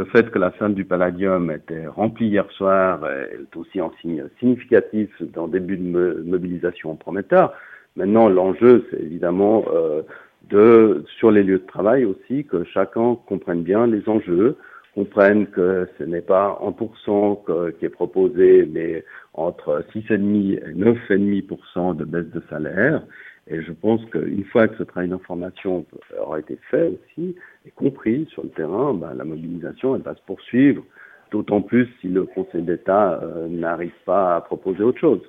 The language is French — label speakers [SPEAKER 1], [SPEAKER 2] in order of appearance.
[SPEAKER 1] Le fait que la salle du Palladium était remplie hier soir est aussi un signe significatif d'un début de mobilisation prometteur. Maintenant, l'enjeu, c'est évidemment euh, de, sur les lieux de travail aussi, que chacun comprenne bien les enjeux, comprenne que ce n'est pas 1% qui est proposé, mais entre 6,5 et 9,5% de baisse de salaire. Et je pense qu'une fois que ce travail d'information aura été fait aussi et compris sur le terrain, ben, la mobilisation elle va se poursuivre, d'autant plus si le Conseil d'État euh, n'arrive pas à proposer autre chose.